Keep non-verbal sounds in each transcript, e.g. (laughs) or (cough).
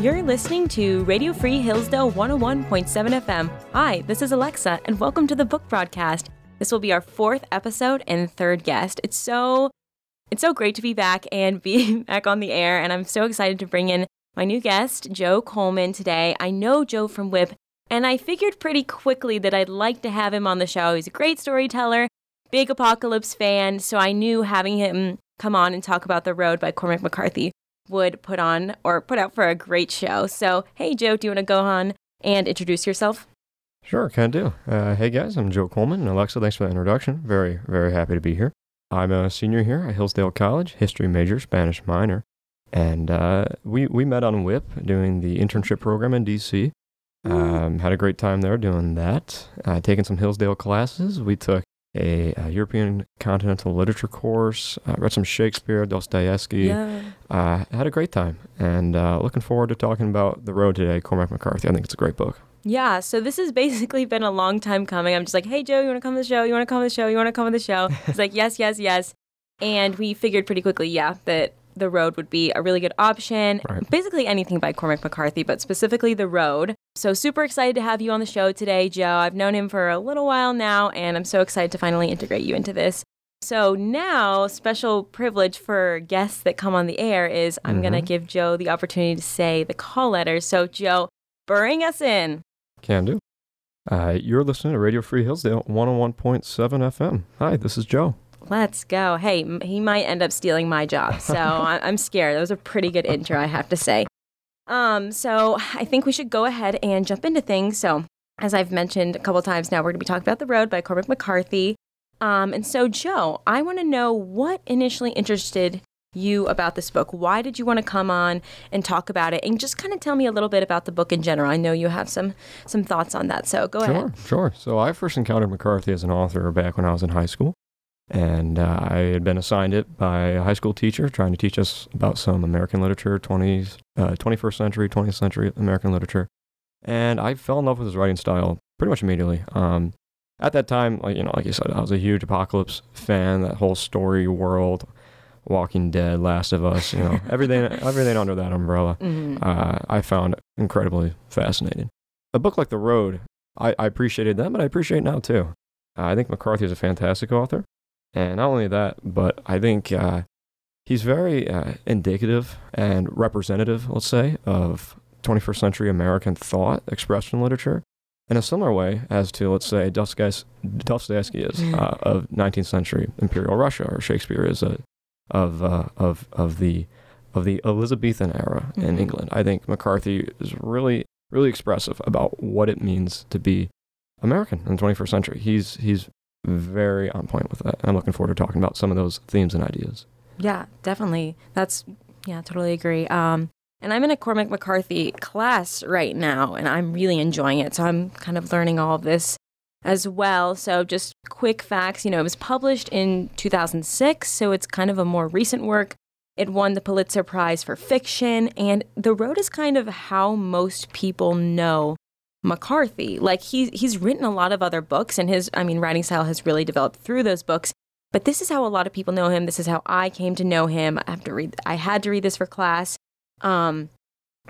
You're listening to Radio Free Hillsdale 101.7 FM. Hi, this is Alexa, and welcome to the book broadcast. This will be our fourth episode and third guest. It's so it's so great to be back and be (laughs) back on the air, and I'm so excited to bring in my new guest, Joe Coleman, today. I know Joe from WIP, and I figured pretty quickly that I'd like to have him on the show. He's a great storyteller, big apocalypse fan, so I knew having him come on and talk about The Road by Cormac McCarthy would put on or put out for a great show. So, hey, Joe, do you want to go on and introduce yourself? Sure, can do. Uh, hey guys, I'm Joe Coleman. And Alexa, thanks for the introduction. Very, very happy to be here. I'm a senior here at Hillsdale College, history major, Spanish minor. And uh, we, we met on WIP doing the internship program in DC. Um, had a great time there doing that. Uh, taking some Hillsdale classes. We took a, a European continental literature course, uh, read some Shakespeare, Dostoevsky. Yeah. Uh, had a great time. And uh, looking forward to talking about The Road today, Cormac McCarthy. I think it's a great book. Yeah, so this has basically been a long time coming. I'm just like, hey, Joe, you want to come to the show? You want to come to the show? You want to come to the show? He's like, yes, yes, yes. And we figured pretty quickly, yeah, that the road would be a really good option. Right. Basically anything by Cormac McCarthy, but specifically the road. So super excited to have you on the show today, Joe. I've known him for a little while now, and I'm so excited to finally integrate you into this. So now, special privilege for guests that come on the air is I'm going to give Joe the opportunity to say the call letters. So, Joe, bring us in. Can do. Uh, you're listening to Radio Free Hillsdale 101.7 FM. Hi, this is Joe. Let's go. Hey, m- he might end up stealing my job, so (laughs) I- I'm scared. That was a pretty good intro, I have to say. Um, so I think we should go ahead and jump into things. So, as I've mentioned a couple times now, we're going to be talking about The Road by Cormac McCarthy. Um, and so, Joe, I want to know what initially interested you about this book. Why did you want to come on and talk about it? And just kind of tell me a little bit about the book in general. I know you have some some thoughts on that, so go sure, ahead. sure. Sure. So I first encountered McCarthy as an author back when I was in high school. And uh, I had been assigned it by a high school teacher trying to teach us about some American literature, 20s, uh, 21st century, 20th century American literature. And I fell in love with his writing style pretty much immediately. Um, at that time, like you know, like you said, I was a huge apocalypse fan. That whole story world, Walking Dead, Last of Us, you know, (laughs) everything, everything under that umbrella hmm uh, I found incredibly fascinating. A book like The Road, I, I appreciated then, but I appreciate now too. Uh, I think McCarthy is a fantastic author. And not only that, but I think uh, he's very uh, indicative and representative, let's say, of 21st century American thought expressed in literature in a similar way as to, let's say, Dostoevsky is uh, of 19th century Imperial Russia, or Shakespeare is a, of, uh, of, of the of the Elizabethan era in Mhm. England. I think McCarthy is really, really expressive about what it means to be American in the 21st century. He's he's very on point with that. I'm looking forward to talking about some of those themes and ideas. Yeah, definitely. That's yeah, totally agree. Um, and I'm in a Cormac McCarthy class right now, and I'm really enjoying it. So I'm kind of learning all of this as well. So just quick facts. You know, it was published in 2006, so it's kind of a more recent work. It won the Pulitzer Prize for fiction, and The Road is kind of how most people know McCarthy. Like he's he's written a lot of other books, and his I mean writing style has really developed through those books. But this is how a lot of people know him. This is how I came to know him. I have to read. I had to read this for class. Um,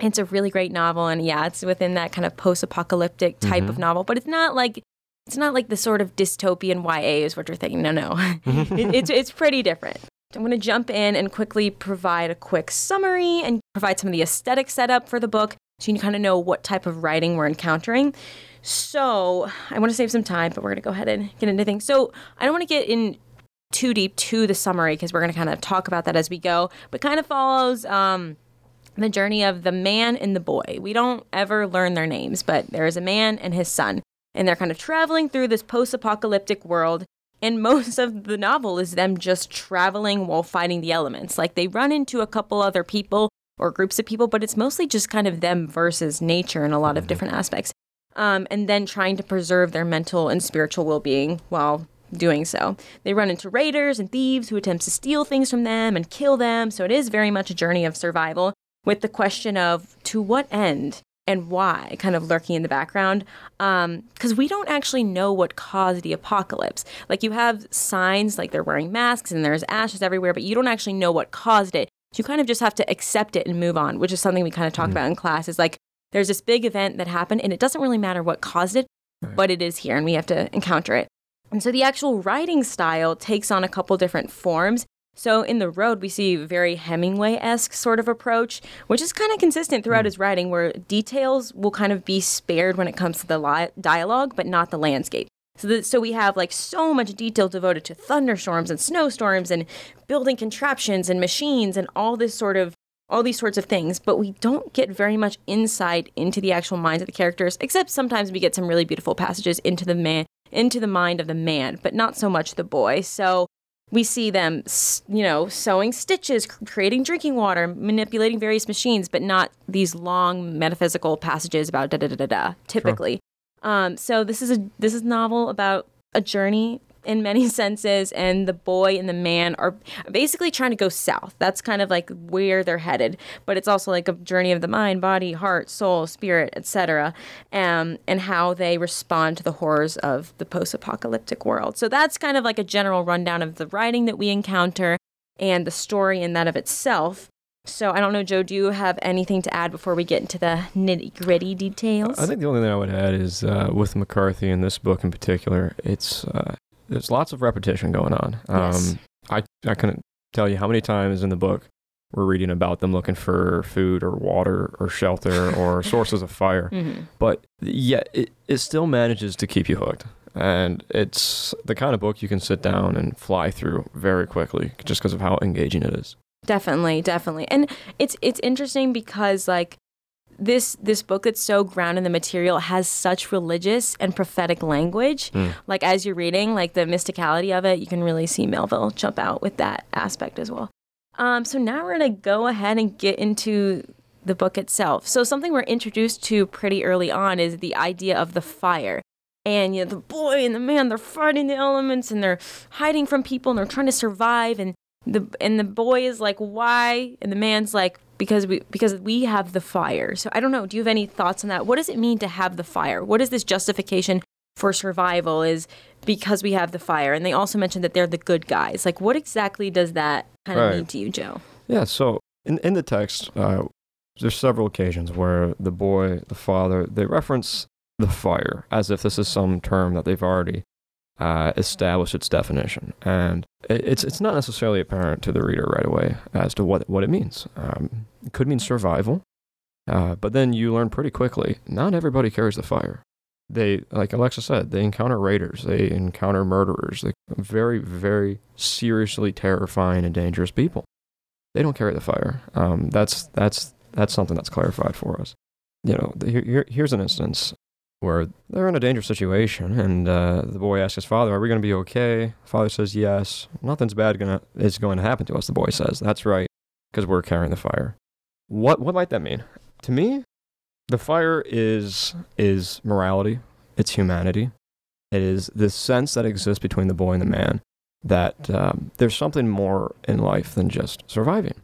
it's a really great novel, and yeah, it's within that kind of post-apocalyptic type of Mhm. novel. But it's not like it's not like the sort of dystopian YA is what you're thinking. No, no, (laughs) it, (laughs) it's it's pretty different. I'm going to jump in and quickly provide a quick summary and provide some of the aesthetic setup for the book so you kind of know what type of writing we're encountering. So, I want to save some time, but we're going to go ahead and get into things. So, I don't want to get in too deep to the summary because we're going to kind of talk about that as we go, but kind of follows um, the journey of the man and the boy. We don't ever learn their names, but there is a man and his son, and they're kind of traveling through this post apocalyptic world. And (laughs) most of the novel is them just traveling while fighting the elements. Like they run into a couple other people or groups of people, but it's mostly just kind of them versus nature in a lot of different aspects. Um, and then trying to preserve their mental and spiritual well being while doing so. They run into raiders and thieves who attempt to steal things from them and kill them. So it is very much a journey of survival with the question of to what end and why kind of lurking in the background because we don't actually know what caused the apocalypse like you have signs like they're wearing masks and there's ashes everywhere but you don't actually know what caused it you kind of just have to accept it and move on, which is something we kind of talk Mhm. about in class. Is like there's this big event that happened, and it doesn't really matter what caused it, Right. but it is here, and we have to encounter it. And so the actual writing style takes on a couple different forms. So in the road, we see very Hemingway esque sort of approach, which is kind of consistent throughout his writing, where details will kind of be spared when it comes to the li- dialogue, but not the landscape. So, that, so we have like so much detail devoted to thunderstorms and snowstorms and building contraptions and machines and all this sort of all these sorts of things, but we don't get very much insight into the actual minds of the characters, except sometimes we get some really beautiful passages into the man into the mind of the man, but not so much the boy. So we see them, you know, sewing stitches, creating drinking water, manipulating various machines, but not these long metaphysical passages about da da da da da. Typically, um, so this is a this is a novel about a journey in many (laughs) senses, and the boy and the man are basically trying to go south. That's kind of like where they're headed, but it's also like a journey of the mind, body, heart, soul, spirit, etc., um, and how they respond to the horrors of the post-apocalyptic world. So that's kind of like a general rundown of the writing that we encounter and the story in that of itself. So I don't know, Joe. Do you have anything to add before we get into the nitty gritty details? I think the only thing I would add is uh, with McCarthy in this book in particular, it's uh, there's lots of repetition going on. Um, Yes. I I couldn't tell you how many times in the book we're reading about them looking for food or water or shelter (laughs) or sources of fire, Mhm. but yet it, it still manages to keep you hooked. And it's the kind of book you can sit down and fly through very quickly just because of how engaging it is. Definitely, definitely. And it's it's interesting because like this this book that's so grounded in the material has such religious and prophetic language. Mm. Like as you're reading, like the mysticality of it, you can really see Melville jump out with that aspect as well. Um, so now we're gonna go ahead and get into the book itself. So something we're introduced to pretty early on is the idea of the fire. And you know, the boy and the man, they're fighting the elements and they're hiding from people and they're trying to survive and the and the boy is like why? And the man's like because we because we have the fire. So i don't know. Do you have any thoughts on that? What does it mean to have the fire? What is this justification for survival is because we have the fire? And they also mentioned that they're the good guys. Like what exactly does that kind of Right. mean to you joe? Yeah, so in, in the text, uh, there's several occasions where the boy, the father, they reference the fire as if this is some term that they've already uh, established its definition. And it's, it's not necessarily apparent to the reader right away as to what, what it means. Um, it could mean survival, uh, but then you learn pretty quickly not everybody carries the fire. They, like Alexa said, they encounter raiders, they encounter murderers, they very, very seriously terrifying and dangerous people they don't carry the fire. Um, that's that's that's something that's clarified for us. You know, here- here's an instance where they're in a dangerous situation, and uh, the boy asks his father, "Are we going to be okay?" Father says, "Yes. Nothing's bad gonna is going to happen to us." The boy says, "That's right, because we're carrying the fire." What what might that mean? To me, the fire is is morality. It's humanity. It is this sense that exists between the boy and the man that um, there's something more in life than just surviving,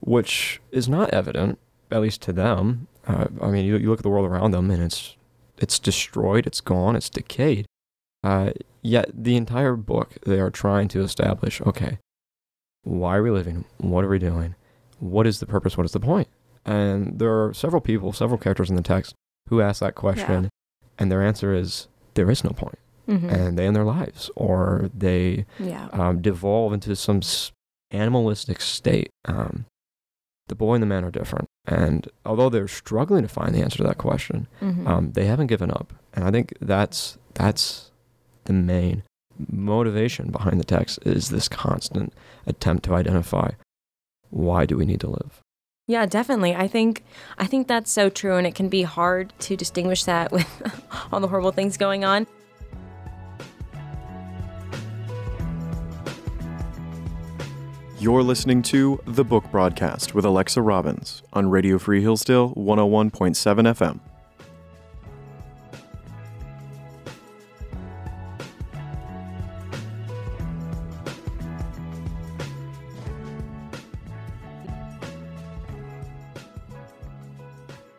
which is not evident, at least to them. Uh, I mean, you, you look at the world around them, and it's it's destroyed, it's gone, it's decayed. Uh, yet the entire book, they are trying to establish: okay, why are we living? What are we doing? What is the purpose? What is the point? And there are several people, several characters in the text who ask that question, and their answer is there is no point mm-hmm. and they end their lives or they yeah um, devolve into some animalistic state. Um, the boy and the man are different. And although they're struggling to find the answer to that question, Mhm. um, they haven't given up. And I think that's, that's the main motivation behind the text is this constant attempt to identify why do we need to live? Yeah, definitely. I think I think that's so true and it can be hard to distinguish that with (laughs) all the horrible things going on. You're listening to The Book Broadcast with Alexa Robbins on Radio Free Hillsdale 101.7 FM.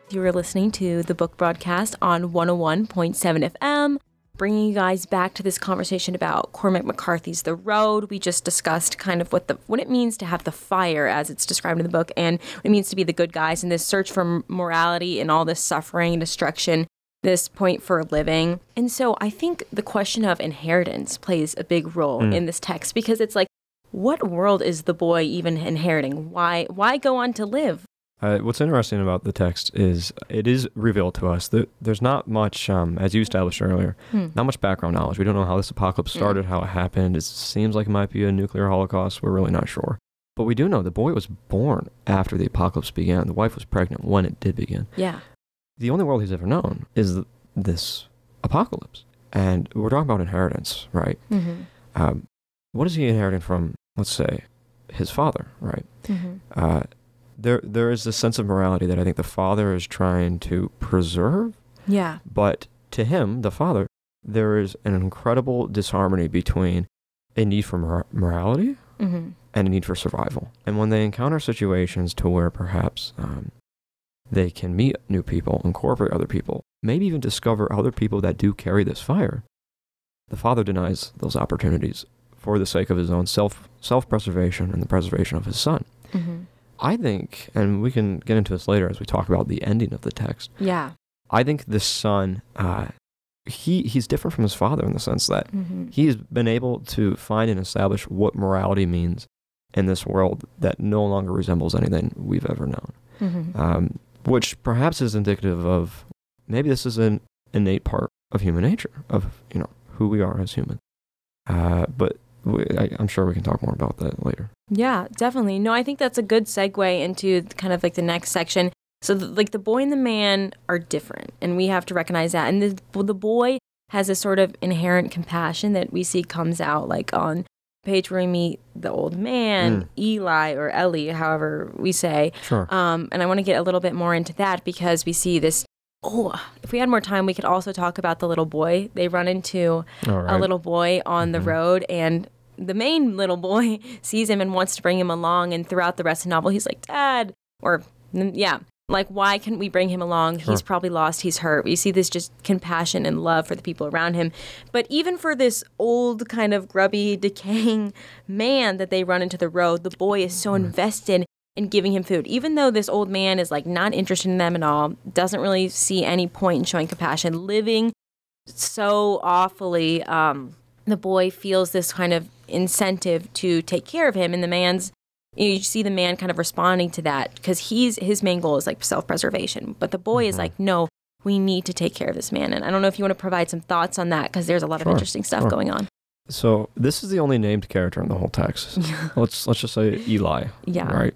You are listening to the book broadcast on 101.7 FM, bringing you guys back to this conversation about Cormac McCarthy's The Road. We just discussed kind of what the what it means to have the fire as it's described in the book and what it means to be the good guys in this search for morality and all this suffering and destruction, this point for living. And so I think the question of inheritance plays a big role mm. in this text because it's like what world is the boy even inheriting? Why why go on to live? Uh, what's interesting about the text is it is revealed to us that there's not much, um, as you established earlier, Hmm. not much background knowledge. We don't know how this apocalypse started, how it happened. It seems like it might be a nuclear holocaust. We're really not sure. But we do know the boy was born after the apocalypse began. The wife was pregnant when it did begin. Yeah. The only world he's ever known is this apocalypse. And we're talking about inheritance, right? Mm-hmm. Um, what is he inheriting from, let's say, his father, right? Mm-hmm. uh, there there is this sense of morality that I think the father is trying to preserve, Yeah. but to him, the father, there is an incredible disharmony between a need for mor- morality Mm-hmm. and a need for survival. And when they encounter situations to where perhaps um, they can meet new people, incorporate other people, maybe even discover other people that do carry this fire, the father denies those opportunities for the sake of his own self self preservation and the preservation of his son. Mm-hmm. I think, and we can get into this later as we talk about the ending of the text. Yeah. I think the son, uh, he he's different from his father in the sense that Mm-hmm. he's been able to find and establish what morality means in this world that no longer resembles anything we've ever known. Mm-hmm. Um, which perhaps is indicative of maybe this is an innate part of human nature, of you know who we are as humans. Uh, but I, I'm sure we can talk more about that later. Yeah, definitely. No, I think that's a good segue into kind of like the next section. So, the, like the boy and the man are different, and we have to recognize that. And the the boy has a sort of inherent compassion that we see comes out like on page where we meet the old man, Eli or Ellie, however we say. Sure. Um, and I want to get a little bit more into that because we see this. Oh, if we had more time, we could also talk about the little boy. They run into right. a little boy on the Mhm. road and the main little boy (laughs) sees him and wants to bring him along and throughout the rest of the novel he's like dad or yeah like why couldn't we bring him along Sure. he's probably lost he's hurt we see this just compassion and love for the people around him but even for this old kind of grubby decaying man that they run into the road the boy is so invested in giving him food even though this old man is like not interested in them at all doesn't really see any point in showing compassion living so awfully um the boy feels this kind of incentive to take care of him and the man's you see the man kind of responding to that because he's his main goal is like self-preservation but the boy is Mhm. like no we need to take care of this man and i don't know if you want to provide some thoughts on that because there's a lot Sure, of interesting stuff sure. going on So this is the only named character in the whole text. (laughs) let's let's just say Eli. yeah Right.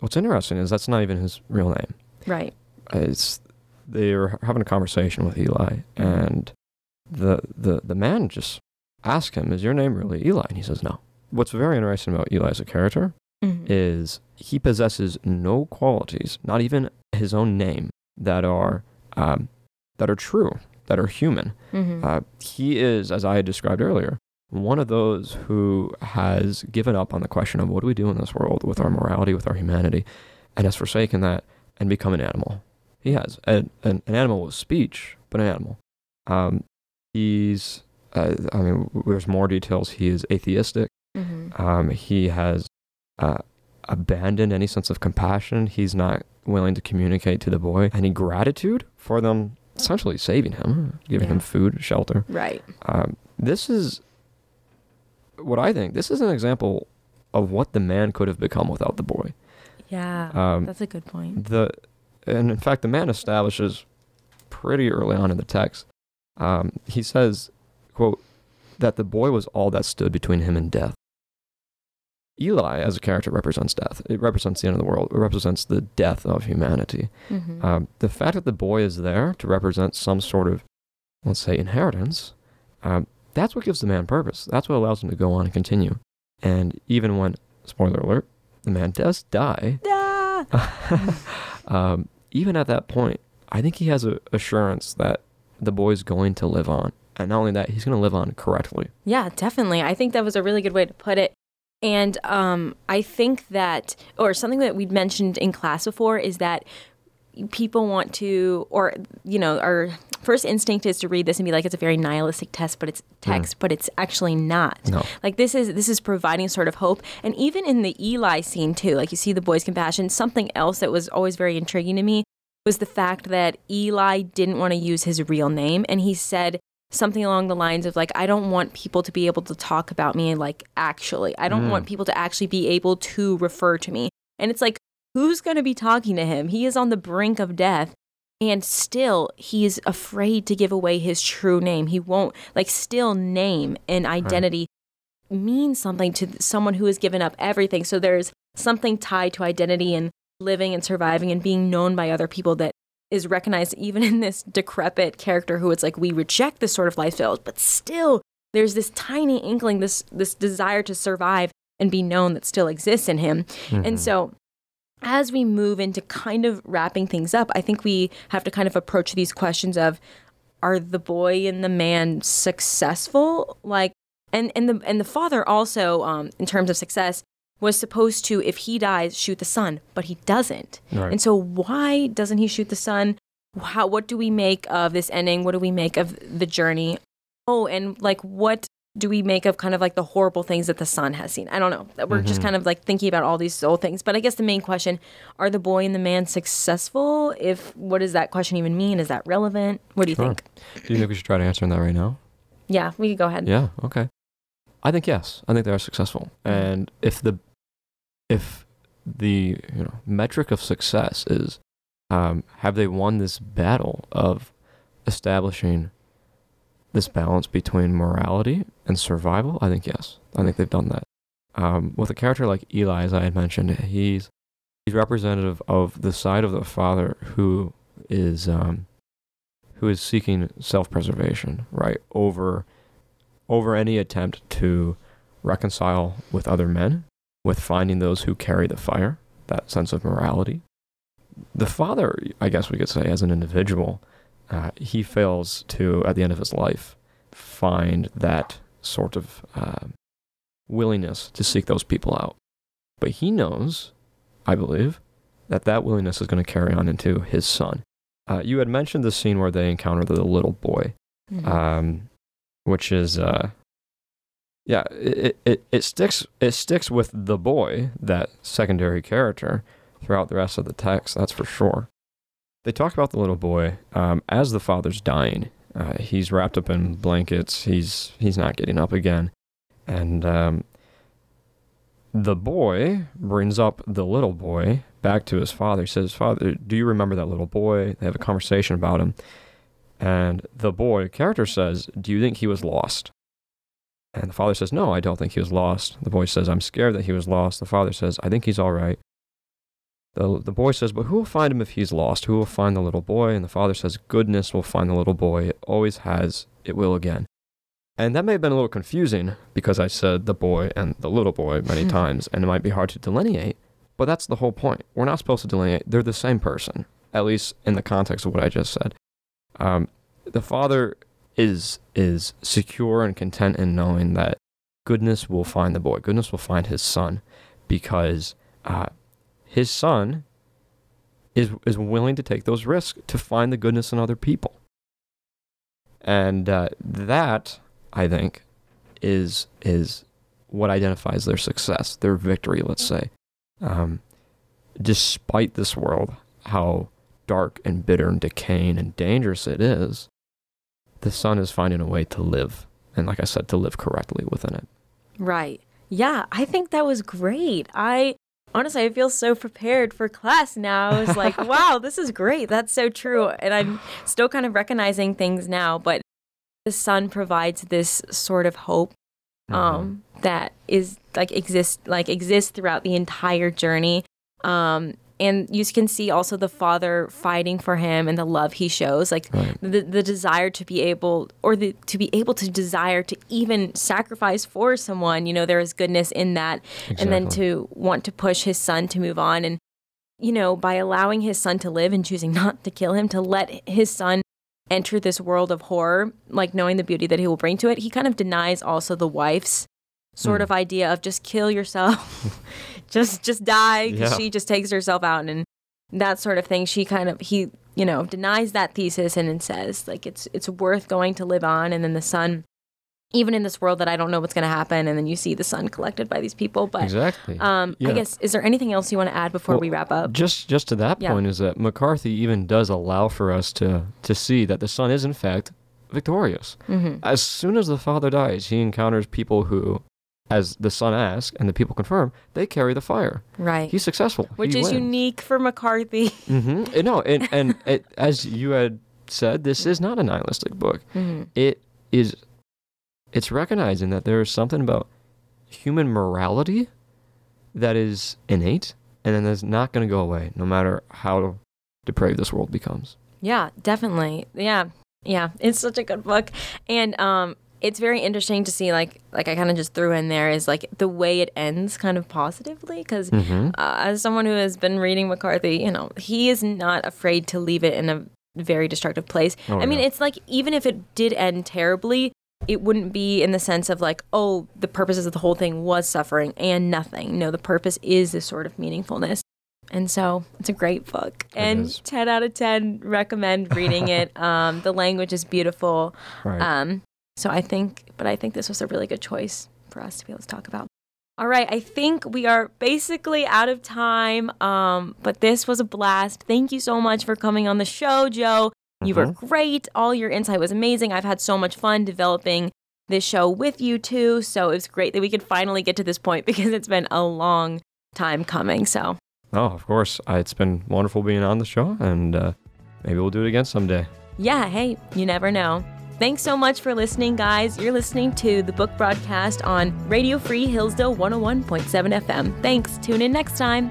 What's interesting is that's not even his real name. right It's they're having a conversation with Eli, Mm-hmm. and the the the man just asks him, "Is your name really Eli?" And he says, "No." What's very interesting about Eli as a character Mhm. is he possesses no qualities, not even his own name, that are um, that are true, that are human. Mhm. Uh, he is, as I had described earlier, one of those who has given up on the question of what do we do in this world with our morality, with our humanity, and has forsaken that and become an animal. He has an, an, an animal with speech, but an animal. Um, he's, uh, I mean, there's more details. He is atheistic. Mhm. Um, he has uh, abandoned any sense of compassion. He's not willing to communicate to the boy any gratitude for them essentially saving him, giving him food, shelter. right Um, this is what I think. This is an example of what the man could have become without the boy. yeah Um, that's a good point the and in fact, the man establishes pretty early on in the text. Um, he says, "quote that the boy was all that stood between him and death." Eli, as a character, represents death. It represents the end of the world. It represents the death of humanity. Mhm. Um, the fact that the boy is there to represent some sort of, let's say, inheritance, um, that's what gives the man purpose. That's what allows him to go on and continue. And even when, spoiler alert, the man does die, Ah! (laughs) um, even at that point, I think he has a assurance that the boy's going to live on. And not only that, he's going to live on correctly. Yeah, definitely. I think that was a really good way to put it. And um, I think that, or something that we'd mentioned in class before, is that people want to, or, you know, are first instinct is to read this and be like it's a very nihilistic test, but it's text, but it's actually not. No. Like this is this is providing sort of hope. And even in the Eli scene too, like you see the boy's compassion, something else that was always very intriguing to me was the fact that Eli didn't want to use his real name and he said something along the lines of like I don't want people to be able to talk about me like actually. I don't mm. want people to actually be able to refer to me. And it's like who's going to be talking to him? He is on the brink of death. And still, he's afraid to give away his true name. He won't, like, still name and identity means something to someone who has given up everything. So there's something tied to identity and living and surviving and being known by other people that is recognized even (laughs) in this decrepit character who it's like we reject this sort of lifestyle, but still there's this tiny inkling, this this desire to survive and be known that still exists in him. And mm-hmm. so as we move into kind of wrapping things up, I think we have to kind of approach these questions of are the boy and the man successful? Like and and the and the father also um, in terms of success was supposed to if he dies shoot the son, but he doesn't. Right. And so why doesn't he shoot the son? How what do we make of this ending? What do we make of the journey? Oh, and like what do we make of kind of like the horrible things that the son has seen? I don't know. We're just kind of like thinking about all these old things. But I guess the main question are the boy and the man successful? If what does that question even mean? Is that relevant? What do you Sure. think? Do you think we should try to answer that right now? Yeah, we could go ahead. Yeah. Okay. I think yes. I think they are successful. And if the if the you know metric of success is um, have they won this battle of establishing this balance between morality and survival? I think yes. I think they've done that. Um, with a character like Eli, as I had mentioned, he's he's representative of the side of the father who is um, who is seeking self-preservation, right, over over any attempt to reconcile with other men, with finding those who carry the fire, that sense of morality. The father, I guess we could say, as an individual, uh, he fails to, at the end of his life, find that sort of uh, willingness to seek those people out. But he knows, I believe, that that willingness is going to carry on into his son. Uh, you had mentioned the scene where they encounter the little boy Mhm. um, which is uh, yeah, it, it it sticks it sticks with the boy that secondary character throughout the rest of the text. That's for sure. They talk about the little boy um, as the father's dying. Uh, he's wrapped up in blankets. He's he's not getting up again, and um, the boy brings up the little boy back to his father. He says, "Father, do you remember that little boy?" They have a conversation about him. And the boy character says, Do you think he was lost? And the father says, No, I don't think he was lost. The boy says, I'm scared that he was lost. The father says, I think he's all right. The, the boy says, But who will find him if he's lost? Who will find the little boy? And the father says, Goodness will find the little boy. It always has. It will again. And that may have been a little confusing because I said the boy and the little boy many (laughs) times, and it might be hard to delineate. But that's the whole point. We're not supposed to delineate. They're the same person, at least in the context of what I just said. Um, the father is is secure and content in knowing that goodness will find the boy. Goodness will find his son, because uh, his son is is willing to take those risks to find the goodness in other people. And uh, that I think is is what identifies their success, their victory. Let's say, um, despite this world, how dark and bitter and decaying and dangerous it is, the son is finding a way to live. And like I said, to live correctly within it. Right. Yeah, I think that was great. I honestly, I feel so prepared for class now. I was like, (laughs) wow, this is great. That's so true. And I'm still kind of recognizing things now, but the son provides this sort of hope um, that is like exists like exists throughout the entire journey. Um, and you can see also the father fighting for him and the love he shows, like Right. the the desire to be able or the to be able to desire to even sacrifice for someone. You know, there is goodness in that, and then to want to push his son to move on and you know by allowing his son to live and choosing not to kill him to let his son enter this world of horror like knowing the beauty that he will bring to it he kind of denies also the wife's sort Hmm. of idea of just kill yourself (laughs) just just die 'cause Yeah. she just takes herself out and that sort of thing. She kind of he you know denies that thesis and then says like it's it's worth going to live on, and then the son. Even in this world that I don't know what's going to happen, and then you see the son collected by these people. But exactly. um, I guess is there anything else you want to add before Well, we wrap up? Just just to that Yeah. point is that McCarthy even does allow for us to to see that the son is in fact victorious. hmm As soon as the father dies, he encounters people who, as the son asks and the people confirm, they carry the fire. Right. He's successful. Which He is wins. unique for McCarthy. (laughs) Mm-hmm. And No, and and it, as you had said, this is not a nihilistic book. Mhm. It is. It's recognizing that there is something about human morality that is innate, and then is not going to go away, no matter how depraved this world becomes. Yeah, definitely. Yeah. Yeah. It's such a good book. And um it's very interesting to see like like I kind of just threw in there is like the way it ends kind of positively because Mm-hmm. uh, as someone who has been reading McCarthy, you know, he is not afraid to leave it in a very destructive place. Oh, I mean, yeah. it's like even if it did end terribly, it wouldn't be in the sense of like, oh, the purposes of the whole thing was suffering and nothing. No, the purpose is this sort of meaningfulness. And so it's a great book. and is. 10 out of 10 recommend reading it. (laughs) um, the language is beautiful. Right. Um, so I think, but I think this was a really good choice for us to be able to talk about. All right, I think we are basically out of time, um, but this was a blast. Thank you so much for coming on the show, Joe. You were great. All your insight was amazing. I've had so much fun developing this show with you too. So it was great that we could finally get to this point (laughs) because it's been a long time coming. So oh, of course. Uh, it's been wonderful being on the show, and uh, maybe we'll do it again someday. yeah, hey, you never know. Thanks so much for listening, guys. You're listening to the book broadcast on Radio Free Hillsdale 101.7 FM. Thanks. Tune in next time.